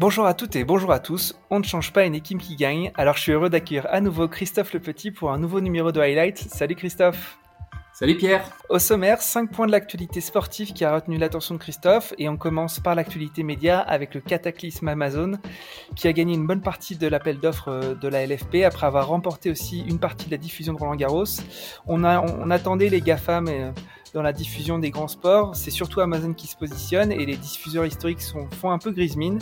Bonjour à toutes et bonjour à tous. On ne change pas une équipe qui gagne, alors je suis heureux d'accueillir à nouveau Christophe Le Petit pour un nouveau numéro de Highlight. Salut Christophe. Salut Pierre. Au sommaire, 5 points de l'actualité sportive qui a retenu l'attention de Christophe et on commence par l'actualité média avec le cataclysme Amazon qui a gagné une bonne partie de l'appel d'offres de la LFP après avoir remporté aussi une partie de la diffusion de Roland Garros. On, a, on, attendait les GAFAM euh, dans la diffusion des grands sports. C'est surtout Amazon qui se positionne et les diffuseurs historiques sont, font un peu grise mine.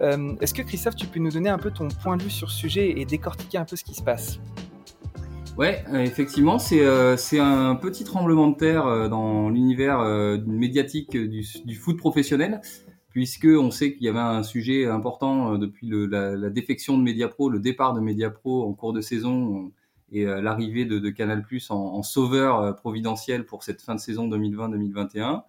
Euh, est-ce que Christophe, tu peux nous donner un peu ton point de vue sur ce sujet et décortiquer un peu ce qui se passe? Ouais, euh, effectivement, c'est euh, c'est un petit tremblement de terre dans l'univers médiatique du, foot professionnel, puisque on sait qu'il y avait un sujet important depuis la, défection de Mediapro, le départ de Mediapro en cours de saison et l'arrivée de, Canal+ en, en sauveur providentiel pour cette fin de saison 2020-2021.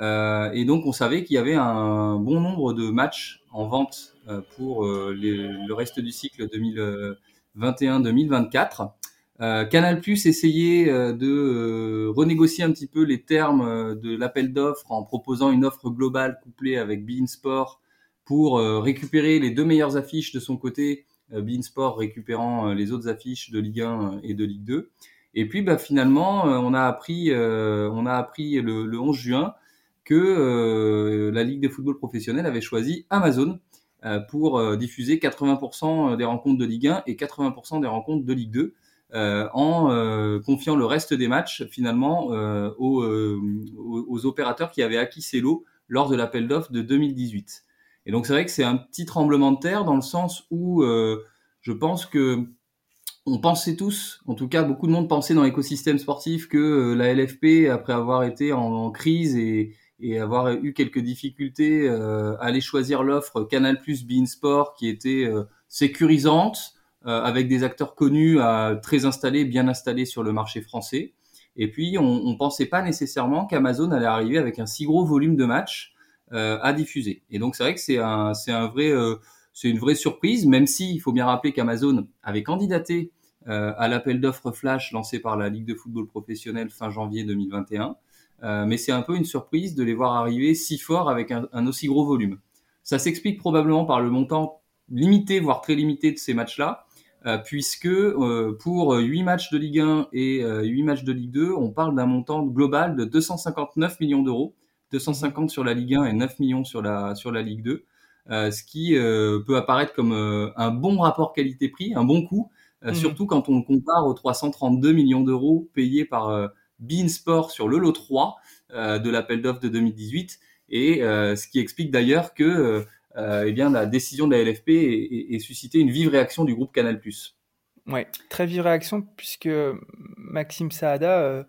Euh, et donc on savait qu'il y avait un bon nombre de matchs en vente pour le reste du cycle 2021-2024. Euh, Canal Plus essayait euh, de euh, renégocier un petit peu les termes de l'appel d'offres en proposant une offre globale couplée avec Bein Sport pour récupérer les deux meilleures affiches de son côté, Bein Sport récupérant les autres affiches de Ligue 1 et de Ligue 2. Et puis bah, finalement, on a appris, on a appris le, le 11 juin que la Ligue de football professionnel avait choisi Amazon pour diffuser 80% des rencontres de Ligue 1 et 80% des rencontres de Ligue 2. Euh, en euh, confiant le reste des matchs finalement euh, aux, aux, opérateurs qui avaient acquis ces lots lors de l'appel d'offres de 2018. Et donc c'est vrai que c'est un petit tremblement de terre dans le sens où je pense que on pensait tous, en tout cas beaucoup de monde pensait dans l'écosystème sportif que la LFP, après avoir été en, crise et, et, avoir eu quelques difficultés, euh, allait choisir l'offre Canal Plus Sport qui était sécurisante, euh, avec des acteurs connus, euh, très installés, bien installés sur le marché français. Et puis, on ne pensait pas nécessairement qu'Amazon allait arriver avec un si gros volume de matchs euh, à diffuser. Et donc, c'est vrai que c'est un, c'est un vrai, c'est une vraie surprise, même si il faut bien rappeler qu'Amazon avait candidaté à l'appel d'offres flash lancé par la Ligue de football professionnel fin janvier 2021. mais c'est un peu une surprise de les voir arriver si fort avec un, aussi gros volume. Ça s'explique probablement par le montant limité, voire très limité de ces matchs-là, euh, puisque euh, pour 8 matchs de Ligue 1 et 8 euh, matchs de Ligue 2, on parle d'un montant global de 259 millions d'euros, 250 sur la Ligue 1 et 9 millions sur la sur la Ligue 2, ce qui peut apparaître comme un bon rapport qualité-prix, un bon coût, mhm. surtout quand on compare aux 332 millions d'euros payés par Bein Sport sur le lot 3 de l'appel d'offres de 2018, et ce qui explique d'ailleurs que euh, eh bien la décision de la LFP ait, suscité une vive réaction du groupe Canal+. Ouais, très vive réaction puisque Maxime Saada euh,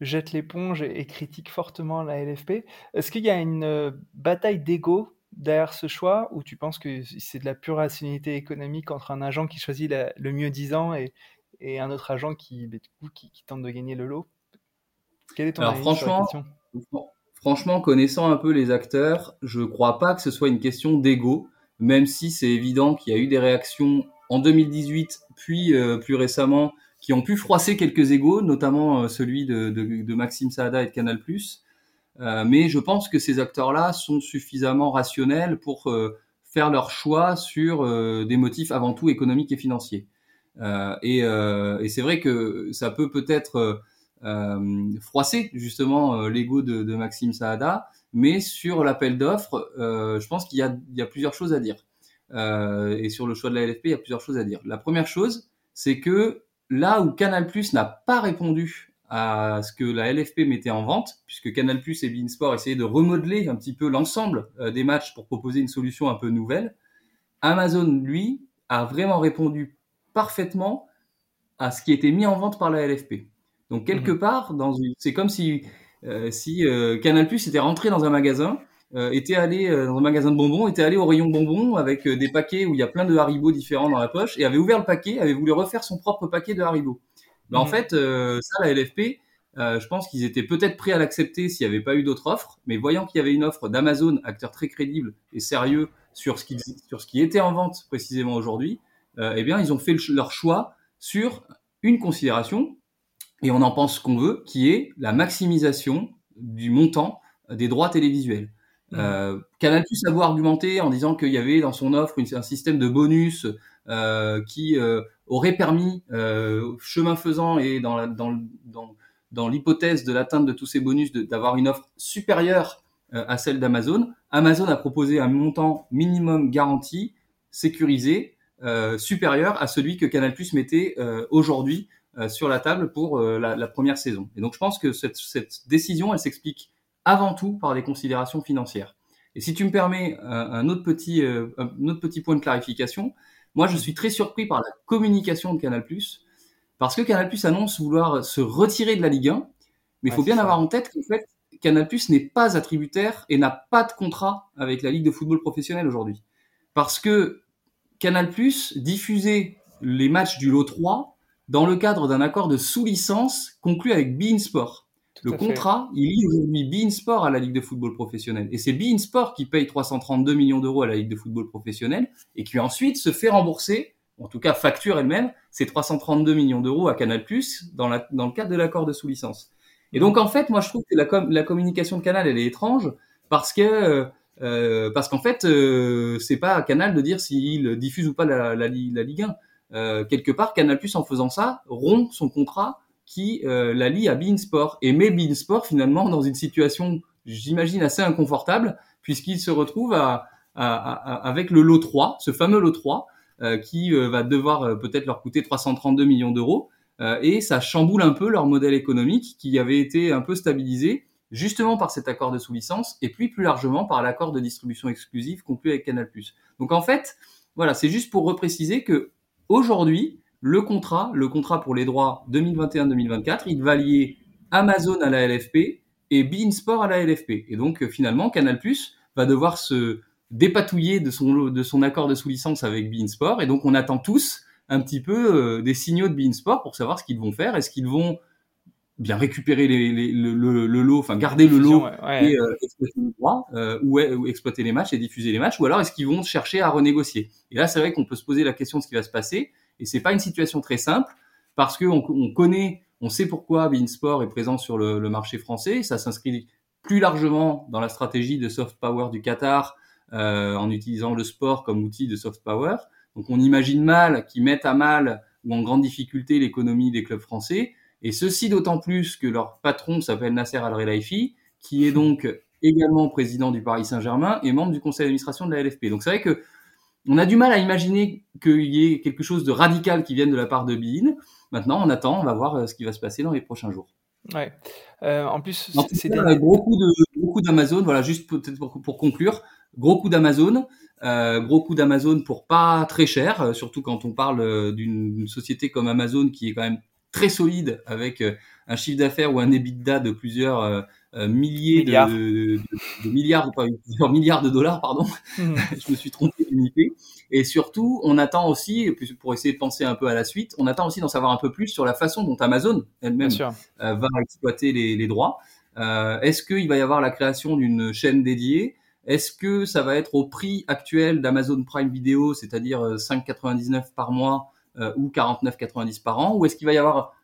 jette l'éponge et, critique fortement la LFP. Est-ce qu'il y a une euh, bataille d'ego derrière ce choix ou tu penses que c'est de la pure rationalité économique entre un agent qui choisit le mieux disant et, et un autre agent qui, bah, qui, qui, tente de gagner le lot? Quel est ton Alors, avis franchement, sur la question? franchement, connaissant un peu les acteurs, je crois pas que ce soit une question d'ego, même si c'est évident qu'il y a eu des réactions en 2018, puis euh, plus récemment, qui ont pu froisser quelques égos, notamment euh, celui de, de, de, Maxime Saada et de Canal+. Euh, mais je pense que ces acteurs-là sont suffisamment rationnels pour euh, faire leur choix sur des motifs avant tout économiques et financiers. et, et c'est vrai que ça peut peut-être euh, froisser justement euh, l'ego de, de, Maxime Saada, mais sur l'appel d'offres, euh, je pense qu'il y y a plusieurs choses à dire. Euh, et sur le choix de la LFP, il y a plusieurs choses à dire. La première chose, c'est que là où Canal+ n'a pas répondu à ce que la LFP mettait en vente, puisque Canal+ et Beansport essayaient de remodeler un petit peu l'ensemble des matchs pour proposer une solution un peu nouvelle, Amazon, lui, a vraiment répondu parfaitement à ce qui était mis en vente par la LFP. Donc quelque mhm. part, dans une... c'est comme si euh, si euh, Canal Plus était rentré dans un magasin, euh, était allé euh, dans un magasin de bonbons, était allé au rayon bonbons avec euh, des paquets où il y a plein de Haribo différents dans la poche et avait ouvert le paquet, avait voulu refaire son propre paquet de Haribo. Mais en mhm. fait, ça, la LFP, je pense qu'ils étaient peut-être prêts à l'accepter s'il n'y avait pas eu d'autres offres, mais voyant qu'il y avait une offre d'Amazon, acteur très crédible et sérieux sur ce qui sur ce qui était en vente précisément aujourd'hui, eh bien ils ont fait leur choix sur une considération et on en pense ce qu'on veut, qui est la maximisation du montant des droits télévisuels. Euh, a beau argumenter en disant qu'il y avait dans son offre un système de bonus euh, qui euh, aurait permis, euh, chemin faisant et dans, l'hypothèse de l'atteinte de tous ces bonus, d'avoir une offre supérieure à celle d'Amazon. Amazon a proposé un montant minimum garanti, sécurisé, supérieur à celui que Canal Plus mettait aujourd'hui sur la table pour la, la, première saison. Et donc je pense que cette, cette décision, elle s'explique avant tout par des considérations financières. Et si tu me permets un, autre petit, un autre petit point de clarification, moi je suis très surpris par la communication de Canal+, parce que Canal+ annonce vouloir se retirer de la Ligue 1, mais il faut bien avoir en tête qu'en fait Canal+ n'est pas attributaire et n'a pas de contrat avec la Ligue de football professionnel aujourd'hui. Parce que Canal+ diffusait les matchs du lot 3 dans le cadre d'un accord de sous-licence conclu avec Bein Sport le contrat, il lie aujourd'hui Bein Sport à la Ligue de football professionnel. Et c'est Bein Sport qui paye 332 millions d'euros à la Ligue de football professionnel et qui ensuite se fait rembourser, en tout cas facture elle-même, ces 332 millions d'euros à Canal+, dans, la, dans le cadre de l'accord de sous-licence. Et donc en fait, moi je trouve que la, la communication de Canal, elle est étrange parce que euh, euh parce qu'en fait, euh, c'est pas à Canal de dire s'il diffuse ou pas la, la, la Ligue 1. Euh, quelque part, Canal+, en faisant ça, rompt son contrat qui euh, la lie à Beansport et met Beansport finalement dans une situation, j'imagine, assez inconfortable puisqu'il se retrouve à, avec le lot 3, ce fameux lot 3, euh, qui euh, va devoir peut-être leur coûter 332 millions d'euros et ça chamboule un peu leur modèle économique qui avait été un peu stabilisé justement par cet accord de sous-licence et puis plus largement par l'accord de distribution exclusive conclu avec Canal+. Donc en fait, voilà, c'est juste pour repréciser que aujourd'hui, le contrat, le contrat pour les droits 2021-2024, il va lier Amazon à la LFP et Beansport à la LFP. Et donc euh, finalement, Canal+ va devoir se dépatouiller de son de son accord de sous-licence avec Beansport. Et donc on attend tous un petit peu euh, des signaux de Beansport pour savoir ce qu'ils vont faire. Est-ce qu'ils vont bien récupérer les, le, le, lot, enfin garder le lot et euh, exploiter les droits, ou, ou, exploiter les matchs et diffuser les matchs, ou alors est-ce qu'ils vont chercher à renégocier? Et là, c'est vrai qu'on peut se poser la question de ce qui va se passer. Et c'est pas une situation très simple parce que on, connaît, on sait pourquoi Beansport est présent sur le, marché français. Ça s'inscrit plus largement dans la stratégie de soft power du Qatar euh, en utilisant le sport comme outil de soft power. Donc on imagine mal qu'ils mettent à mal ou en grande difficulté l'économie des clubs français. Et ceci d'autant plus que leur patron s'appelle Nasser Al-Relaifi, qui est donc également président du Paris Saint-Germain et membre du conseil d'administration de la LFP. Donc c'est vrai que on a du mal à imaginer qu'il y ait quelque chose de radical qui vienne de la part de Bein. Maintenant, on attend, on va voir euh, ce qui va se passer dans les prochains jours. Ouais. Euh, en plus, c'est gros coup de gros d'Amazon. Voilà, juste peut-être pour, conclure, gros coup d'Amazon, euh, gros coup d'Amazon pour pas très cher, surtout quand on parle d'une société comme Amazon qui est quand même très solide avec un chiffre d'affaires ou un EBITDA de plusieurs euh, milliers De, de, milliards, pas plusieurs milliards de dollars, pardon. Hmm. je me suis trompé d'unité. Et surtout, on attend aussi, pour essayer de penser un peu à la suite, on attend aussi d'en savoir un peu plus sur la façon dont Amazon elle-même euh, va exploiter les, les droits. Euh, Est-ce qu'il va y avoir la création d'une chaîne dédiée? Est-ce que ça va être au prix actuel d'Amazon Prime Video, c'est-à-dire 5,99 euh, par mois euh, ou 49,90 par an Ou est-ce qu'il va y avoir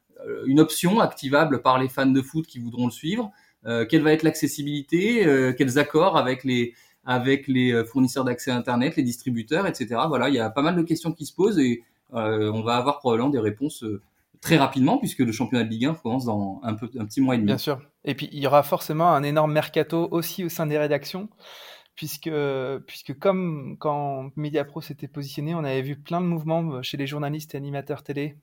une option activable par les fans de foot qui voudront le suivre euh, quelle va être l'accessibilité, euh, quels accords avec les avec les euh, fournisseurs d'accès Internet, les distributeurs, etc. Voilà, il y a pas mal de questions qui se posent et on va avoir probablement des réponses très rapidement puisque le championnat de Ligue 1 commence dans un, peu, un petit mois et demi. Bien sûr. Et puis il y aura forcément un énorme mercato aussi au sein des rédactions puisque, puisque comme quand Mediapro s'était positionné, on avait vu plein de mouvements chez les journalistes et animateurs télé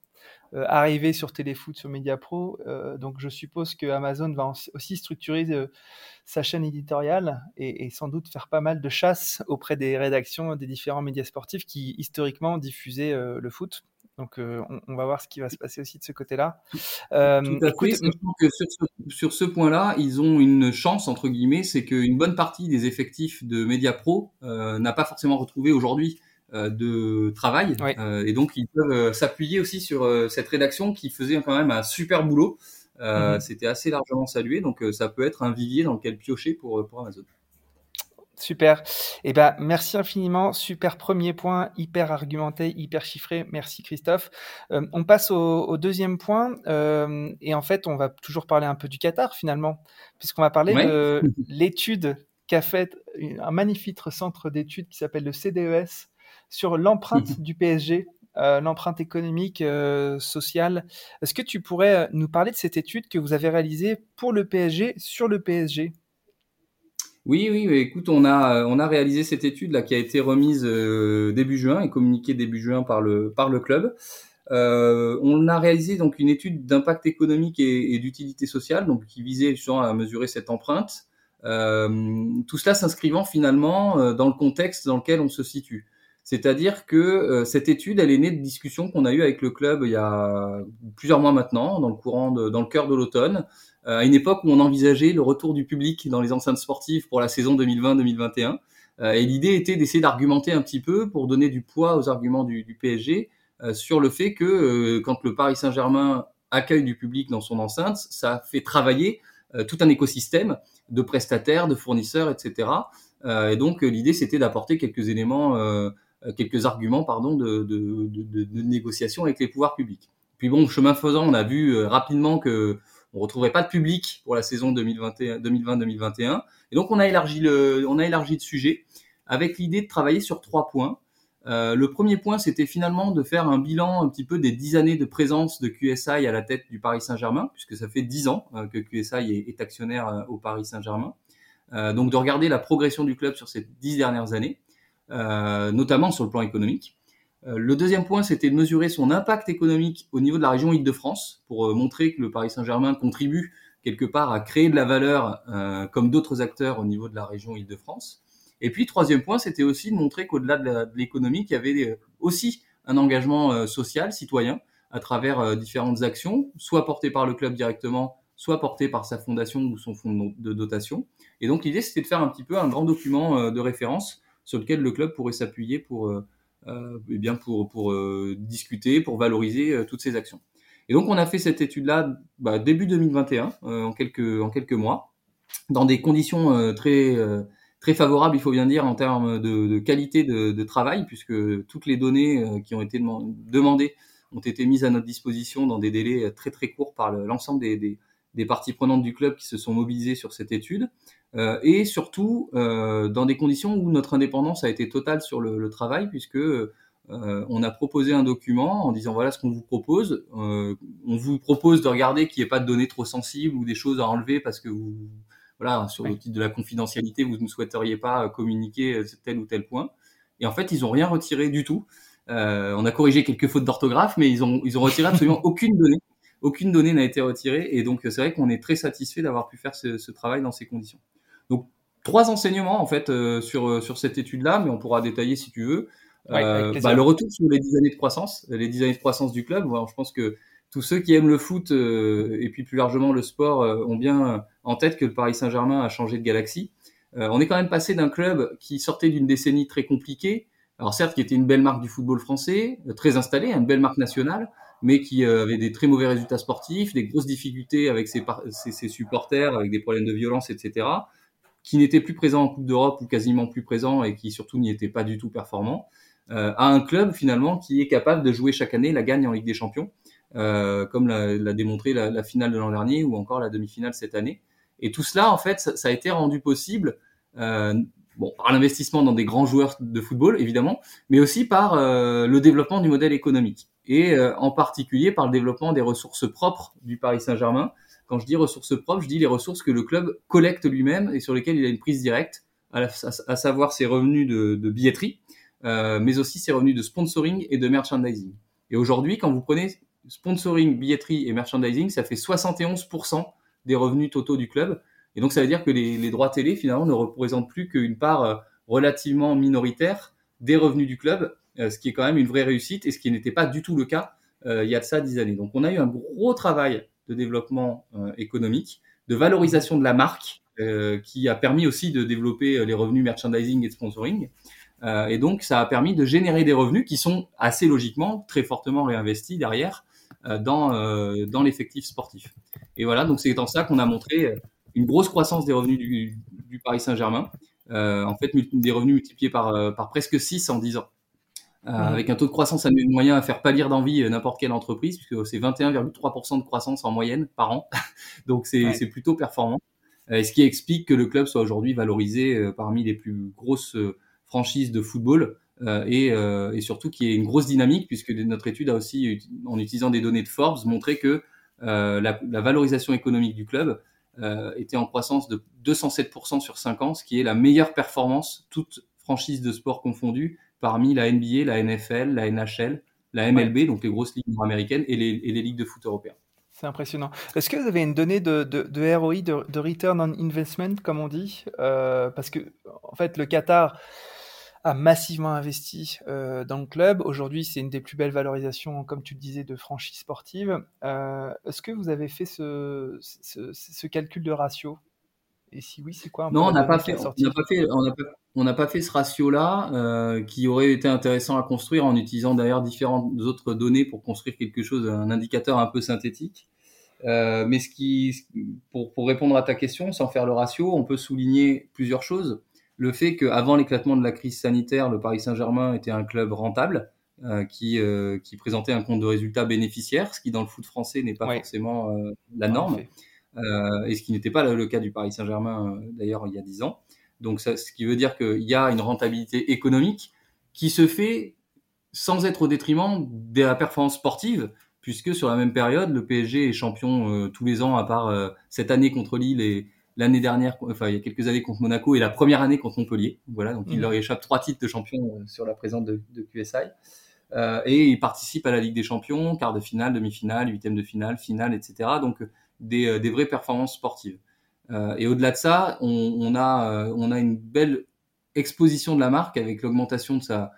euh, arriver sur Téléfoot, sur Mediapro. Euh, donc je suppose que Amazon va aussi structurer euh, sa chaîne éditoriale et, sans doute faire pas mal de chasse auprès des rédactions des différents médias sportifs qui historiquement diffusaient le foot. Donc on, va voir ce qui va se passer aussi de ce côté-là. Euh, écoute, que sur ce, sur ce point-là, ils ont une chance entre guillemets, c'est qu'une bonne partie des effectifs de Mediapro euh, n'a pas forcément retrouvé aujourd'hui euh, de travail. Euh, et donc, ils peuvent euh, s'appuyer aussi sur cette rédaction qui faisait quand même un super boulot. Mhm. C'était assez largement salué. Donc, ça peut être un vivier dans lequel piocher pour, pour Amazon. Super. Eh ben, merci infiniment. Super premier point, hyper argumenté, hyper chiffré. Merci Christophe. on passe au, deuxième point. et en fait, on va toujours parler un peu du Qatar finalement, puisqu'on va parler de l'étude qui a fait un magnifique centre d'études qui s'appelle le CDES sur l'empreinte du PSG, euh, l'empreinte économique, euh, sociale. Est-ce que tu pourrais euh, nous parler de cette étude que vous avez réalisée pour le PSG sur le PSG oui, oui, écoute, on a on a réalisé cette étude là qui a été remise début juin et communiquée début juin par le par le club. on a réalisé donc une étude d'impact économique et, d'utilité sociale, donc qui visait justement à mesurer cette empreinte. tout cela s'inscrivant finalement dans le contexte dans lequel on se situe. C'est-à-dire que euh, cette étude, elle est née de discussions qu'on a eues avec le club il y a plusieurs mois maintenant, dans le courant, de, dans le cœur de l'automne, euh, à une époque où on envisageait le retour du public dans les enceintes sportives pour la saison 2020-2021. Euh, et l'idée était d'essayer d'argumenter un petit peu pour donner du poids aux arguments du, du PSG sur le fait que quand le Paris Saint-Germain accueille du public dans son enceinte, ça fait travailler tout un écosystème de prestataires, de fournisseurs, etc. et donc l'idée c'était d'apporter quelques éléments euh, quelques arguments pardon, de, de, de, de, négociation avec les pouvoirs publics. Puis bon, chemin faisant, on a vu euh, rapidement que on retrouverait pas de public pour la saison 2020-2021, et donc on a élargi le, on a élargi le sujet avec l'idée de travailler sur trois points. Euh, le premier point, c'était finalement de faire un bilan un petit peu des dix années de présence de QSI à la tête du Paris Saint-Germain, puisque ça fait dix ans que QSI est, actionnaire au Paris Saint-Germain. Euh, donc de regarder la progression du club sur ces dix dernières années. Euh, notamment sur le plan économique. Euh, le deuxième point, c'était de mesurer son impact économique au niveau de la région Île-de-France pour euh, montrer que le Paris Saint-Germain contribue quelque part à créer de la valeur comme d'autres acteurs au niveau de la région Île-de-France. Et puis, troisième point, c'était aussi de montrer qu'au-delà de l'économie, il y avait aussi un engagement social, citoyen, à travers différentes actions, soit portées par le club directement, soit portées par sa fondation ou son fonds de dotation. Et donc, l'idée, c'était de faire un petit peu un grand document de référence sur lequel le club pourrait s'appuyer pour, euh, euh eh euh, discuter, pour valoriser toutes ces actions. Et donc on a fait cette étude-là bah, début 2021, en quelques en quelques mois, dans des conditions très favorables, il faut bien dire, en termes de, qualité de, travail, puisque toutes les données qui ont été demandées ont été mises à notre disposition dans des délais très très courts par l'ensemble des, parties prenantes du club qui se sont mobilisées sur cette étude. Euh, et surtout euh, dans des conditions où notre indépendance a été totale sur le, le travail, puisque euh, on a proposé un document en disant voilà ce qu'on vous propose. on vous propose de regarder qu'il n'y ait pas de données trop sensibles ou des choses à enlever parce que vous voilà sur le titre de la confidentialité vous ne souhaiteriez pas communiquer tel ou tel point. Et en fait ils ont rien retiré du tout. on a corrigé quelques fautes d'orthographe, mais ils ont ils ont retiré absolument aucune donnée. Aucune donnée n'a été retirée et donc c'est vrai qu'on est très satisfait d'avoir pu faire ce, ce travail dans ces conditions. Donc trois enseignements en fait euh, sur euh, sur cette étude-là, mais on pourra détailler si tu veux. Euh, bah, le retour sur les dix années de croissance, les dix années de croissance du club. je pense que tous ceux qui aiment le foot et puis plus largement le sport ont bien en tête que le Paris Saint-Germain a changé de galaxie. on est quand même passé d'un club qui sortait d'une décennie très compliquée, alors certes qui était une belle marque du football français, très installée, une belle marque nationale, mais qui avait des très mauvais résultats sportifs, des grosses difficultés avec ses, ses, ses supporters, avec des problèmes de violence, etc qui n'était plus présent en Coupe d'Europe ou quasiment plus présent et qui surtout n'y était pas du tout performant, euh, à un club finalement qui est capable de jouer chaque année la gagne en Ligue des Champions, euh, comme l'a démontré la, finale de l'an dernier ou encore la demi-finale cette année. Et tout cela, en fait, ça, a été rendu possible euh, bon, par l'investissement dans des grands joueurs de football, évidemment, mais aussi par le développement du modèle économique et en particulier par le développement des ressources propres du Paris Saint-Germain, quand je dis ressources propres, je dis les ressources que le club collecte lui-même et sur lesquelles il a une prise directe, à, savoir ses revenus de, billetterie, euh, mais aussi ses revenus de sponsoring et de merchandising. Et aujourd'hui, quand vous prenez sponsoring, billetterie et merchandising, ça fait 71% des revenus totaux du club. Et donc ça veut dire que les, droits télé, finalement, ne représentent plus qu'une part euh, relativement minoritaire des revenus du club, euh, ce qui est quand même une vraie réussite et ce qui n'était pas du tout le cas il y a de ça dix années. Donc on a eu un gros travail de développement euh, économique, de valorisation de la marque, euh, qui a permis aussi de développer euh, les revenus merchandising et sponsoring. et donc, ça a permis de générer des revenus qui sont assez logiquement très fortement réinvestis derrière dans, l'effectif sportif. Et voilà, donc c'est dans ça qu'on a montré une grosse croissance des revenus du, du Paris Saint-Germain. en fait, des revenus multipliés par, par presque 6 en 10 ans. Euh, avec un taux de croissance annuel moyen à faire pâlir d'envie euh, n'importe quelle entreprise, puisque c'est 21,3% de croissance en moyenne par an. Donc c'est plutôt performant. ce qui explique que le club soit aujourd'hui valorisé parmi les plus grosses franchises de football et, et, surtout qu'il y ait une grosse dynamique puisque notre étude a aussi, en utilisant des données de Forbes, montré que la, la, valorisation économique du club était en croissance de 207% sur 5 ans, ce qui est la meilleure performance, toute franchise de sport confondue, parmi la NBA, la NFL, la NHL, la MLB, donc les grosses ligues américaines et les, et les ligues de foot européens. C'est impressionnant. Est-ce que vous avez une donnée de, de, de ROI, de, Return on Investment, comme on dit? Euh, Parce que, en fait, le Qatar a massivement investi euh, dans le club. Aujourd'hui, c'est une des plus belles valorisations, comme tu le disais, de franchise sportive. Euh, est-ce que vous avez fait ce, ce, ce, calcul de ratio? Et si oui, c'est quoi Non, on n'a pas, fait, on n'a pas fait, on n'a pas, on n'a pas fait ce ratio-là, euh, qui aurait été intéressant à construire en utilisant d'ailleurs différentes autres données pour construire quelque chose, un indicateur un peu synthétique. Euh, mais ce qui, pour, pour, répondre à ta question, sans faire le ratio, on peut souligner plusieurs choses. Le fait qu'avant l'éclatement de la crise sanitaire, le Paris Saint-Germain était un club rentable, euh, qui, euh, qui présentait un compte de résultats bénéficiaires, ce qui dans le foot français n'est pas forcément euh, la norme, et ce qui n'était pas le, cas du Paris Saint-Germain d'ailleurs il y a dix ans. Donc, ça, ce qui veut dire qu'il y a une rentabilité économique qui se fait sans être au détriment de la performance sportive, puisque sur la même période, le PSG est champion euh, tous les ans, à part euh, cette année contre Lille et l'année dernière, enfin il y a quelques années contre Monaco et la première année contre Montpellier. Voilà, donc il mmh. leur échappe trois titres de champion euh, sur la présence de, de QSI. et il participe à la Ligue des Champions, quart de finale, demi-finale, huitième de finale, finale, etc. Donc des, des vraies performances sportives. Euh, et au-delà de ça, on, on, a, euh, on a une belle exposition de la marque avec l'augmentation de sa,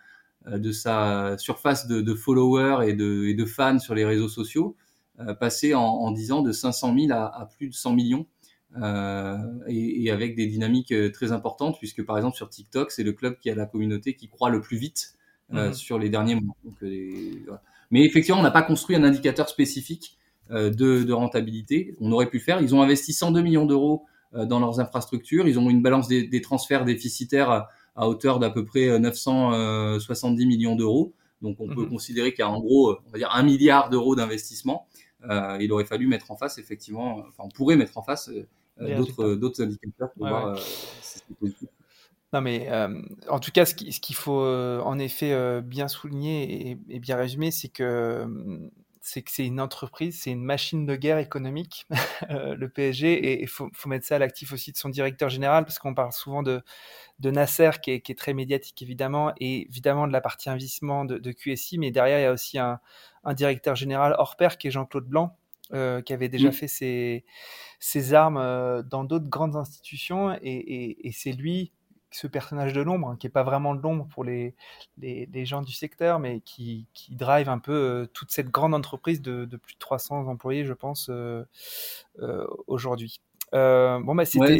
euh, de sa surface de, de followers et de, et de, fans sur les réseaux sociaux, euh, passé en, en 10 ans de 500 000 à, à plus de 100 millions. Euh, et, et, avec des dynamiques très importantes, puisque par exemple sur TikTok, c'est le club qui a la communauté qui croît le plus vite euh, mmh. sur les derniers mois. Donc, les, voilà. Mais effectivement, on n'a pas construit un indicateur spécifique euh, de, de, rentabilité. On aurait pu le faire. Ils ont investi 102 millions d'euros euh, dans leurs infrastructures. Ils ont une balance des, des transferts déficitaires à, à hauteur d'à peu près 970 euh, millions d'euros. Donc on peut mmh. considérer qu'il y a en gros, on va dire, un milliard d'euros d'investissement. Euh, il aurait fallu mettre en face, effectivement, enfin on pourrait mettre en face euh, d'autres d'autres indicateurs pour ouais, voir ouais. si c'est positif. Non, mais euh, en tout cas, ce qu'il faut euh, en effet bien souligner et, et bien résumer, c'est que c'est que c'est une entreprise, c'est une machine de guerre économique, euh, le PSG, et il faut, faut, mettre ça à l'actif aussi de son directeur général, parce qu'on parle souvent de, de Nasser, qui est, qui est, très médiatique évidemment, et évidemment de la partie investissement de, de QSI, mais derrière, il y a aussi un, un directeur général hors pair, qui est Jean-Claude Blanc, euh, qui avait déjà mmh. fait ses, ses armes euh, dans d'autres grandes institutions, et, et, et c'est lui ce personnage de l'ombre, hein, qui est pas vraiment de l'ombre pour les, les, les, gens du secteur, mais qui, qui drive un peu euh, toute cette grande entreprise de, de, plus de 300 employés, je pense, euh, euh, aujourd'hui. Bon, bah, c'était. Ouais,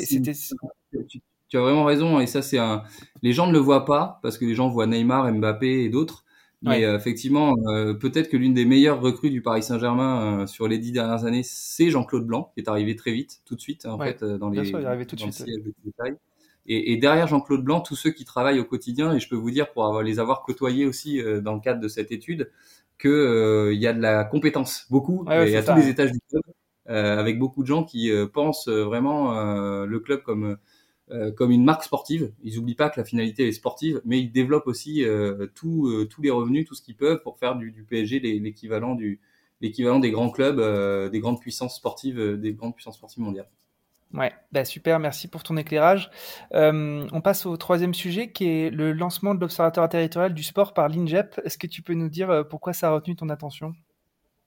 tu, tu, as vraiment raison, et ça, c'est un. Les gens ne le voient pas, parce que les gens voient Neymar, Mbappé et d'autres. Mais ouais. effectivement, peut-être que l'une des meilleures recrues du Paris Saint-Germain sur les dix dernières années, c'est Jean-Claude Blanc, qui est arrivé très vite, tout de suite, en ouais, fait, dans les. Bien sûr, il est arrivé tout de suite. Et, et, derrière Jean-Claude Blanc, tous ceux qui travaillent au quotidien, et je peux vous dire pour avoir, les avoir côtoyés aussi euh, dans le cadre de cette étude, qu'il euh, y a de la compétence, beaucoup, ouais, et à ça, tous les étages du club, euh, avec beaucoup de gens qui euh, pensent euh, vraiment euh, le club comme comme une marque sportive. Ils n'oublient pas que la finalité est sportive, mais ils développent aussi tous tous les revenus, tout ce qu'ils peuvent pour faire du, du PSG l'équivalent du l'équivalent des grands clubs, des grandes puissances sportives, des grandes puissances sportives mondiales. Ouais, bah super, merci pour ton éclairage. Euh, on passe au troisième sujet qui est le lancement de l'Observatoire territorial du sport par l'INGEP. Est-ce que tu peux nous dire euh, pourquoi ça a retenu ton attention?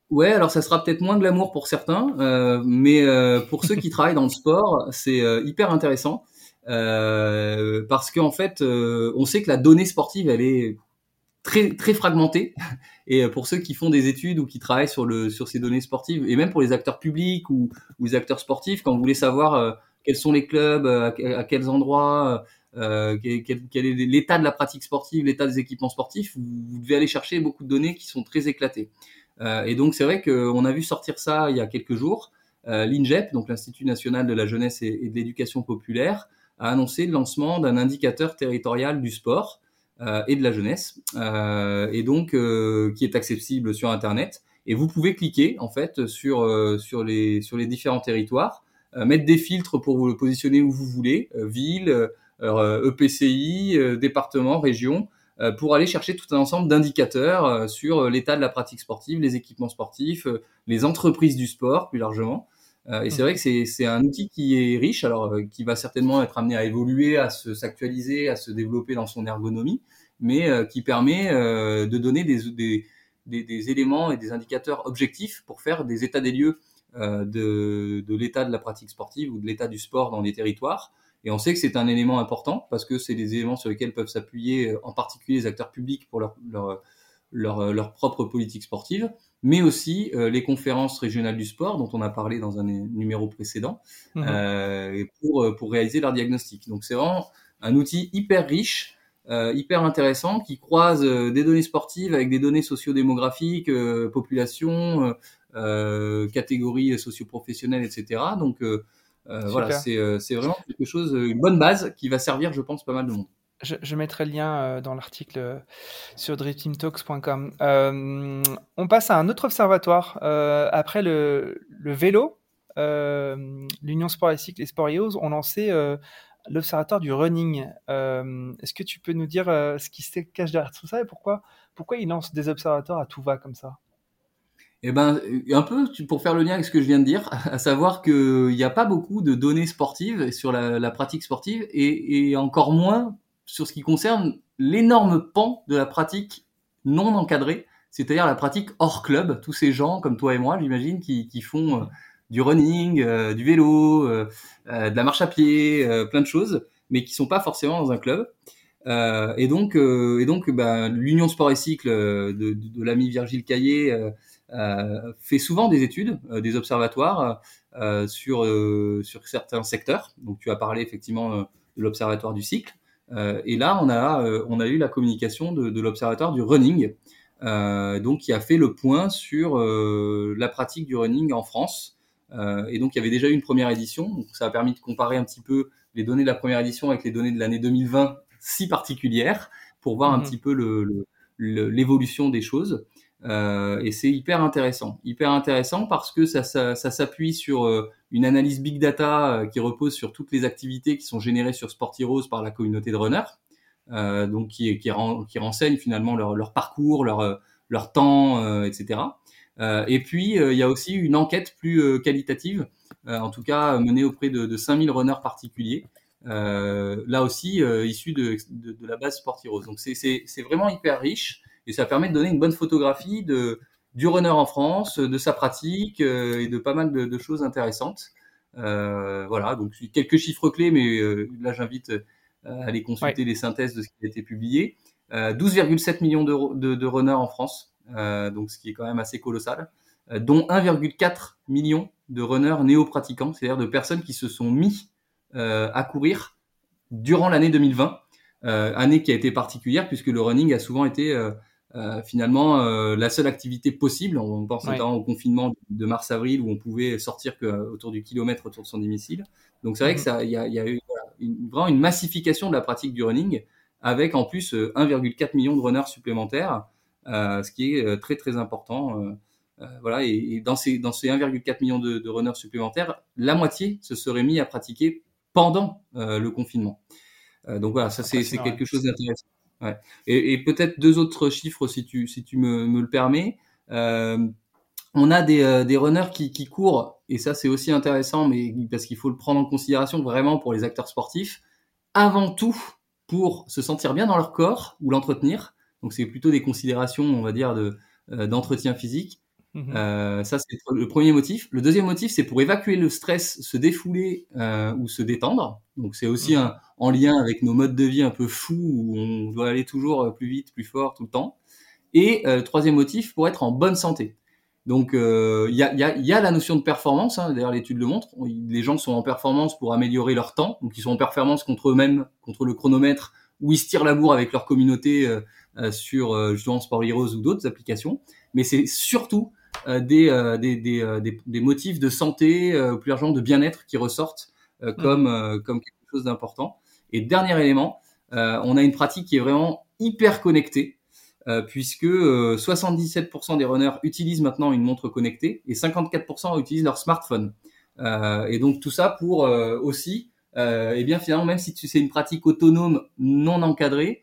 Ouais, alors ça sera peut-être moins de l'amour pour certains, euh, mais pour ceux qui travaillent dans le sport, c'est hyper intéressant parce qu'en fait, on sait que la donnée sportive, elle est très très fragmentée. Et euh, pour ceux qui font des études ou qui travaillent sur le sur ces données sportives, et même pour les acteurs publics ou, ou les acteurs sportifs, quand vous voulez savoir euh, quels sont les clubs, euh, à, quels endroits, quel, est l'état de la pratique sportive, l'état des équipements sportifs, vous, devez aller chercher beaucoup de données qui sont très éclatées. Et donc c'est vrai qu'on a vu sortir ça il y a quelques jours. L'INGEP, donc l'Institut national de la jeunesse et, de l'éducation populaire, a annoncé le lancement d'un indicateur territorial du sport et de la jeunesse, euh, et donc euh, qui est accessible sur Internet. Et vous pouvez cliquer en fait sur sur les sur les différents territoires mettre des filtres pour vous positionner où vous voulez, ville, EPCI, e département, région, pour aller chercher tout un ensemble d'indicateurs sur l'état de la pratique sportive, les équipements sportifs, les entreprises du sport plus largement. Et c'est vrai que c'est un outil qui est riche, alors qui va certainement être amené à évoluer, à s'actualiser, à se développer dans son ergonomie, mais qui permet de donner des, des des, éléments et des indicateurs objectifs pour faire des états des lieux euh, de, de l'état de la pratique sportive ou de l'état du sport dans les territoires. Et on sait que c'est un élément important parce que c'est des éléments sur lesquels peuvent s'appuyer euh, en particulier les acteurs publics pour leur, leur, leur, leur propre politique sportive, mais aussi euh, les conférences régionales du sport dont on a parlé dans un numéro précédent mmh. euh, pour, pour réaliser leur diagnostic. Donc c'est vraiment un outil hyper riche euh, hyper intéressant qui croise euh, des données sportives avec des données sociodémographiques, euh, population, catégories socioprofessionnelles, etc. Donc voilà, c'est vraiment quelque chose, une bonne base qui va servir, je pense, pas mal de monde. Je, mettrai le lien dans l'article sur driftingtalks.com. on passe à un autre observatoire. après le, vélo, l'Union Sport et Cycle et Sport ont lancé l'observatoire du running. Euh, est-ce que tu peux nous dire euh, ce qui se cache derrière tout ça et pourquoi, pourquoi ils lancent des observatoires à tout va comme ça? Eh ben, un peu pour faire le lien avec ce que je viens de dire, à savoir qu'il n'y a pas beaucoup de données sportives sur la, pratique sportive et, encore moins sur ce qui concerne l'énorme pan de la pratique non encadrée, c'est-à-dire la pratique hors club. Tous ces gens comme toi et moi, j'imagine, qui, font euh, du running, euh, du vélo, euh, de la marche à pied, plein de choses, mais qui sont pas forcément dans un club. et donc, bah, l'Union Sport et Cycle de l'ami Virgile Caillé fait souvent des études, des observatoires sur sur certains secteurs. Donc, tu as parlé effectivement de l'observatoire du cycle. Et là, on a on a eu la communication de, de l'observatoire du running, donc qui a fait le point sur la pratique du running en France. Euh, et donc, il y avait déjà eu une première édition. Donc, ça a permis de comparer un petit peu les données de la première édition avec les données de l'année 2020, si particulières, pour voir un mhm. petit peu l'évolution le, des choses. Euh, et c'est hyper intéressant. Hyper intéressant parce que ça, ça, ça s'appuie sur euh, une analyse big data euh, qui repose sur toutes les activités qui sont générées sur Sport Heroes par la communauté de runners. Euh, donc qui, qui, qui renseigne finalement leur, leur parcours, leur, leur temps, etc. Euh, et puis, euh, il y a aussi une enquête plus euh, qualitative, en tout cas menée auprès de, de 5000 runners particuliers. là aussi, issus de, de, de, la base Sport Heroes. Donc, c'est vraiment hyper riche et ça permet de donner une bonne photographie de, du runner en France, de sa pratique et de pas mal de, de choses intéressantes. Euh, voilà, donc quelques chiffres clés, mais là j'invite à aller consulter les synthèses de ce qui a été publié. Euh, 12,7 millions de, de, runners en France, euh, donc ce qui est quand même assez colossal, euh, dont 1,4 million de runners néo-pratiquants, c'est-à-dire de personnes qui se sont mis euh, à courir durant l'année 2020, année qui a été particulière puisque le running a souvent été finalement la seule activité possible. On pense notamment au confinement de mars-avril où on pouvait sortir que autour du kilomètre autour de son domicile. Donc c'est vrai que mhm. ça, il y a, y a, eu une, vraiment une massification de la pratique du running avec en plus 1,4 million de runners supplémentaires euh, ce qui est euh, très très important. Euh, voilà, et, dans ces, dans ces 1,4 million de, de runners supplémentaires, la moitié se serait mis à pratiquer pendant le confinement. donc voilà, ça c'est quelque chose d'intéressant. Ouais. Et, et peut-être deux autres chiffres si tu, si tu me, me le permets. Euh, on a des, des runners qui, qui, courent, et ça c'est aussi intéressant, mais parce qu'il faut le prendre en considération vraiment pour les acteurs sportifs, avant tout pour se sentir bien dans leur corps ou l'entretenir, donc c'est plutôt des considérations, on va dire, de euh, d'entretien physique. Mhm. Euh, ça, c'est le premier motif. Le deuxième motif, c'est pour évacuer le stress, se défouler euh, ou se détendre. Donc, c'est aussi un, en lien avec nos modes de vie un peu fous où on doit aller toujours plus vite, plus fort tout le temps. Et le troisième motif, pour être en bonne santé. Donc, il y a, y, a, y, a, la notion de performance. Hein, D'ailleurs, l'étude le montre. Les gens sont en performance pour améliorer leur temps. Donc, ils sont en performance contre eux-mêmes, contre le chronomètre, ou ils se tirent la bourre avec leur communauté euh, sur euh, justement Sport Heroes ou d'autres applications, mais c'est surtout euh, des, des, des, des, motifs de santé, plus largement de bien-être qui ressortent comme, mmh. comme quelque chose d'important. Et dernier élément, on a une pratique qui est vraiment hyper connectée, puisque 77% des runners utilisent maintenant une montre connectée et 54% utilisent leur smartphone. et donc tout ça pour aussi, et bien finalement même si c'est une pratique autonome non encadrée,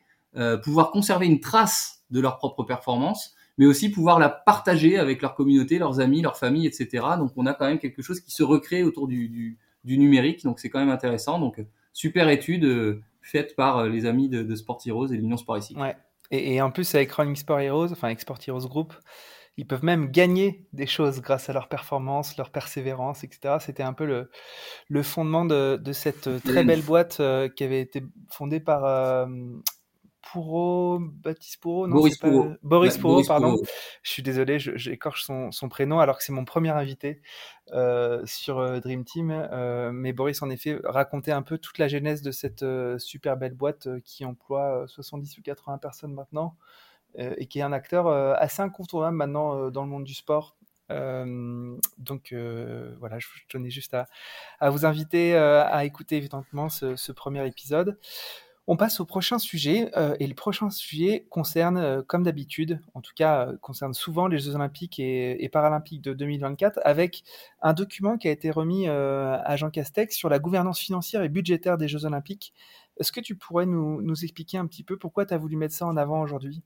pouvoir conserver une trace de leur propre performance mais aussi pouvoir la partager avec leur communauté, leurs amis, leurs familles, etc. Donc on a quand même quelque chose qui se recrée autour du, du, du numérique, donc c'est quand même intéressant. Donc super étude euh, faite par euh, les amis de, de Sport Heroes et l'Union Sport ici. Ouais. Et, et, en plus avec Running Sport Heroes, enfin avec Sport Heroes Group, ils peuvent même gagner des choses grâce à leur performance, leur persévérance, etc. C'était un peu le, le fondement de, de cette très belle boîte euh, qui avait été fondée par euh, Pouro, Baptiste Pouro, non, Boris Pouro. Boris Pouro, pardon. Je suis désolé, j'écorche son, son, prénom alors que c'est mon premier invité euh, sur euh, Dream Team. Euh, mais Boris, en effet, racontait un peu toute la genèse de cette euh, super belle boîte qui emploie 70 ou 80 personnes maintenant et qui est un acteur assez incontournable maintenant dans le monde du sport. Euh, donc euh, voilà, je, je, tenais juste à, à vous inviter euh, à écouter évidemment ce, ce, premier épisode. On passe au prochain sujet, euh, et le prochain sujet concerne, euh, comme d'habitude, en tout cas euh, concerne souvent les Jeux Olympiques et, Paralympiques de 2024, avec un document qui a été remis à Jean Castex sur la gouvernance financière et budgétaire des Jeux Olympiques. Est-ce que tu pourrais nous, expliquer un petit peu pourquoi tu as voulu mettre ça en avant aujourd'hui?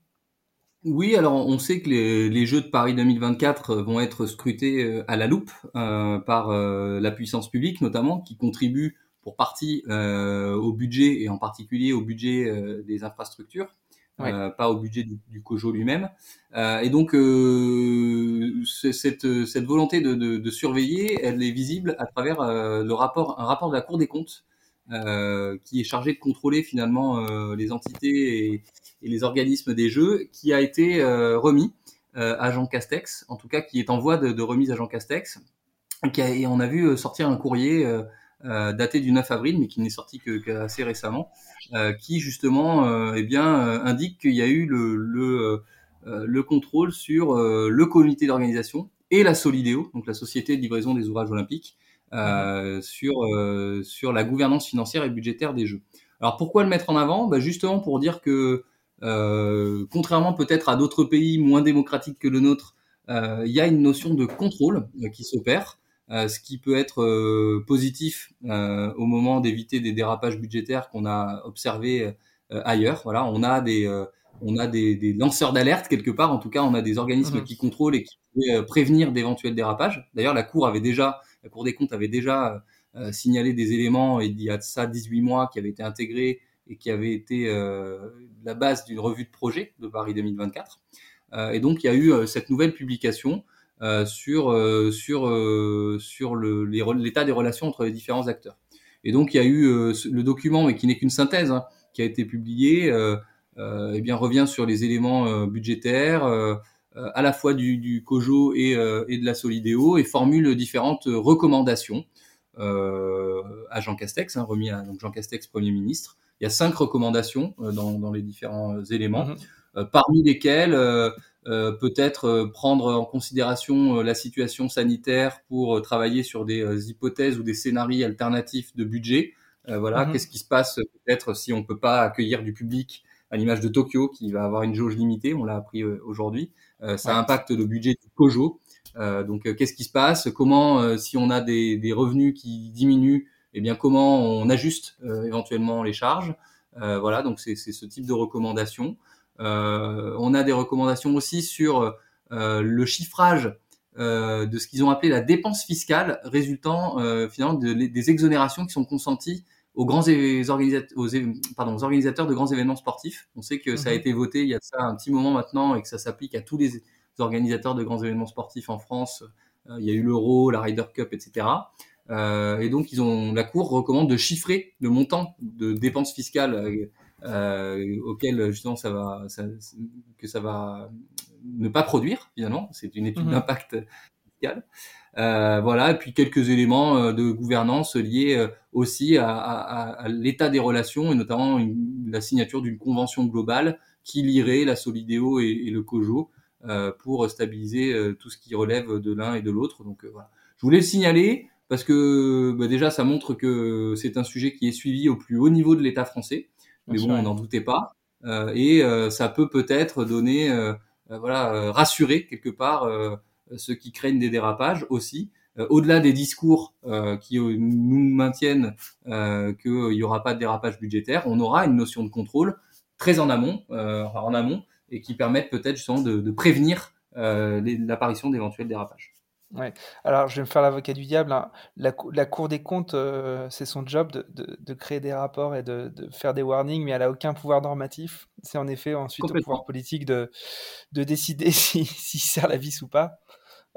Oui, alors on sait que les, Jeux de Paris 2024 vont être scrutés à la loupe par la puissance publique notamment, qui contribue pour partie euh, au budget et en particulier au budget euh, des infrastructures, ouais. euh, pas au budget du, du COJO lui-même. Euh, et donc cette, cette volonté de, de, de, surveiller, elle est visible à travers le rapport, un rapport de la Cour des comptes qui est chargé de contrôler finalement les entités et, et, les organismes des jeux, qui a été remis à Jean Castex, en tout cas qui est en voie de, de remise à Jean Castex. Et, a, et on a vu sortir un courrier daté du 9 avril, mais qui n'est sorti que, que, assez récemment, euh, qui justement euh, eh bien, euh, indique qu'il y a eu le, le, euh, le contrôle sur euh, le comité d'organisation et la Solidéo, donc la Société de livraison des ouvrages olympiques, mmh. sur, sur la gouvernance financière et budgétaire des Jeux. Alors pourquoi le mettre en avant? Bah Justement pour dire que, contrairement peut-être à d'autres pays moins démocratiques que le nôtre, il y a une notion de contrôle qui s'opère. Euh, ce qui peut être euh, positif euh, au moment d'éviter des dérapages budgétaires qu'on a observés ailleurs. Voilà, on a des on a des, des lanceurs d'alerte quelque part. En tout cas, on a des organismes mmh. qui contrôlent et qui pouvaient prévenir d'éventuels dérapages. D'ailleurs, la Cour avait déjà, la Cour des comptes avait déjà euh, signalé des éléments il y a ça 18 mois qui avaient été intégrés et qui avaient été euh, la base d'une revue de projet de Paris 2024. Euh, et donc, il y a eu cette nouvelle publication euh, sur euh, sur euh, sur l'état des relations entre les différents acteurs. Et donc il y a eu le document, mais qui n'est qu'une synthèse, hein, qui a été publié, eh bien revient sur les éléments budgétaires à la fois du, du COJO et, et de la Solidéo et formule différentes recommandations euh, à Jean Castex, hein, remis à donc Jean Castex, Premier ministre. Il y a cinq recommandations euh, dans, dans, les différents éléments, mmh. euh, parmi lesquelles euh, peut-être euh, prendre en considération euh, la situation sanitaire pour travailler sur des hypothèses ou des scénarios alternatifs de budget. voilà, mmh. qu'est-ce qui se passe peut-être si on peut pas accueillir du public à l'image de Tokyo qui va avoir une jauge limitée, on l'a appris aujourd'hui. ça ouais. impacte le budget du Kojo. donc qu'est-ce qui se passe? Comment, si on a des, des, revenus qui diminuent, eh bien comment on ajuste éventuellement les charges? Voilà, donc c'est ce type de recommandation. Euh, on a des recommandations aussi sur euh, le chiffrage euh, de ce qu'ils ont appelé la dépense fiscale résultant finalement de, des exonérations qui sont consenties aux grands organisateurs, aux, pardon, aux organisateurs de grands événements sportifs. On sait que mmh. ça a mhm. été voté il y a ça un petit moment maintenant et que ça s'applique à tous les organisateurs de grands événements sportifs en France. Euh, il y a eu l'Euro, la Ryder Cup, etc. Euh, et donc ils ont, la Cour recommande de chiffrer le montant de dépenses fiscales euh, auquel justement ça va, ça, que ça va ne pas produire finalement. C'est une étude mmh. d'impact fiscal. Euh, voilà, et puis quelques éléments euh, de gouvernance liés euh, aussi à, à, à l'état des relations et notamment une, la signature d'une convention globale qui lierait la Solidéo et, et le COJO euh, pour stabiliser euh, tout ce qui relève de l'un et de l'autre. Donc voilà, je voulais le signaler parce que bah, déjà ça montre que c'est un sujet qui est suivi au plus haut niveau de l'État français mais bon, on n'en doutait pas. Euh, et euh, ça peut peut-être donner, euh, voilà, rassurer quelque part ceux qui craignent des dérapages aussi, au-delà des discours qui nous maintiennent qu'il n'y aura pas de dérapage budgétaire, on aura une notion de contrôle très en amont, en amont, et qui permettent peut-être justement de, de prévenir l'apparition d'éventuels dérapages. Ouais. Alors, je vais me faire l'avocat du diable. Hein. La, la, Cour des comptes, euh, c'est son job de, de, de, créer des rapports et de, de, faire des warnings, mais elle n'a aucun pouvoir normatif. C'est en effet ensuite au pouvoir politique de, de décider si, si sert la vis ou pas.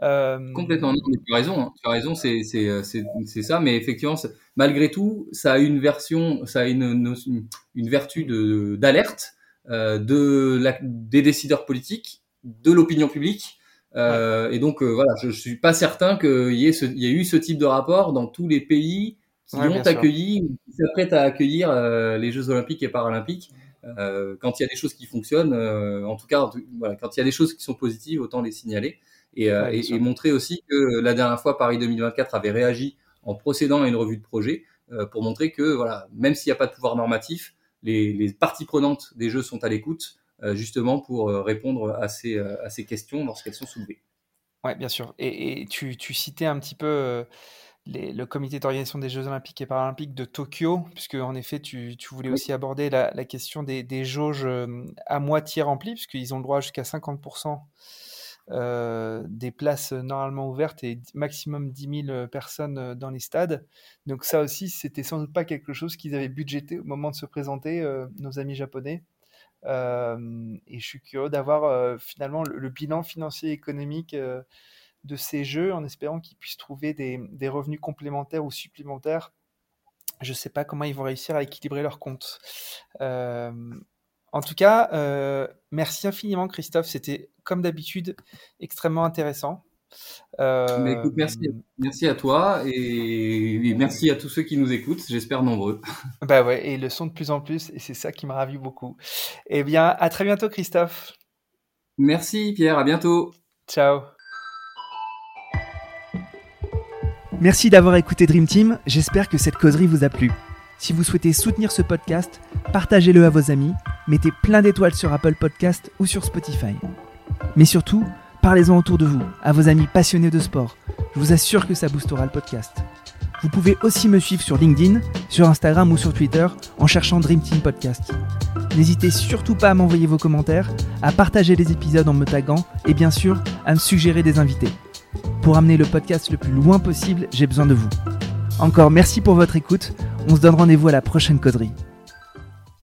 Euh... Complètement. Non, mais tu as raison. Hein. Tu as raison. C'est c'est ça. Mais effectivement, malgré tout, ça a une version, ça a une une, une vertu de d'alerte euh, de la, des décideurs politiques, de l'opinion publique euh, et donc euh, voilà, je, je suis pas certain qu'il y ait ce, il y ait eu ce type de rapport dans tous les pays qui ont accueilli ou qui s'apprêtent à accueillir euh, les Jeux Olympiques et Paralympiques. Euh, quand il y a des choses qui fonctionnent, en tout cas, voilà, quand il y a des choses qui sont positives, autant les signaler et, et, et, montrer aussi que la dernière fois Paris 2024 avait réagi en procédant à une revue de projet pour montrer que voilà, même s'il n'y a pas de pouvoir normatif, les, les parties prenantes des Jeux sont à l'écoute justement pour euh, répondre à ces, euh, à ces questions lorsqu'elles sont soulevées. Oui, bien sûr. Et, tu, tu, citais un petit peu les, le comité d'organisation des Jeux Olympiques et Paralympiques de Tokyo, puisque en effet, tu, tu voulais aussi aborder la, la question des, des, jauges à moitié remplies, puisqu'ils ont le droit jusqu'à 50% euh, des places normalement ouvertes et maximum 10 000 personnes dans les stades. Donc ça aussi, c'était sans doute pas quelque chose qu'ils avaient budgété au moment de se présenter, euh, nos amis japonais. Euh, et je suis curieux d'avoir euh, finalement le, bilan financier et économique euh, de ces jeux en espérant qu'ils puissent trouver des, revenus complémentaires ou supplémentaires. Je ne sais pas comment ils vont réussir à équilibrer leurs comptes. en tout cas, merci infiniment Christophe, c'était comme d'habitude extrêmement intéressant. Euh... écoute, merci, merci à toi et, merci à tous ceux qui nous écoutent, j'espère nombreux. Bah ouais, et le sont de plus en plus et c'est ça qui me ravit beaucoup. Eh bien, à très bientôt Christophe. Merci Pierre, à bientôt. Ciao. Merci d'avoir écouté Dream Team, j'espère que cette causerie vous a plu. Si vous souhaitez soutenir ce podcast, partagez-le à vos amis, mettez plein d'étoiles sur Apple Podcast ou sur Spotify. Mais surtout, Parlez-en autour de vous, à vos amis passionnés de sport. Je vous assure que ça boostera le podcast. Vous pouvez aussi me suivre sur LinkedIn, sur Instagram ou sur Twitter en cherchant Dream Team Podcast. N'hésitez surtout pas à m'envoyer vos commentaires, à partager les épisodes en me taguant et bien sûr à me suggérer des invités. Pour amener le podcast le plus loin possible, j'ai besoin de vous. Encore merci pour votre écoute, on se donne rendez-vous à la prochaine coderie.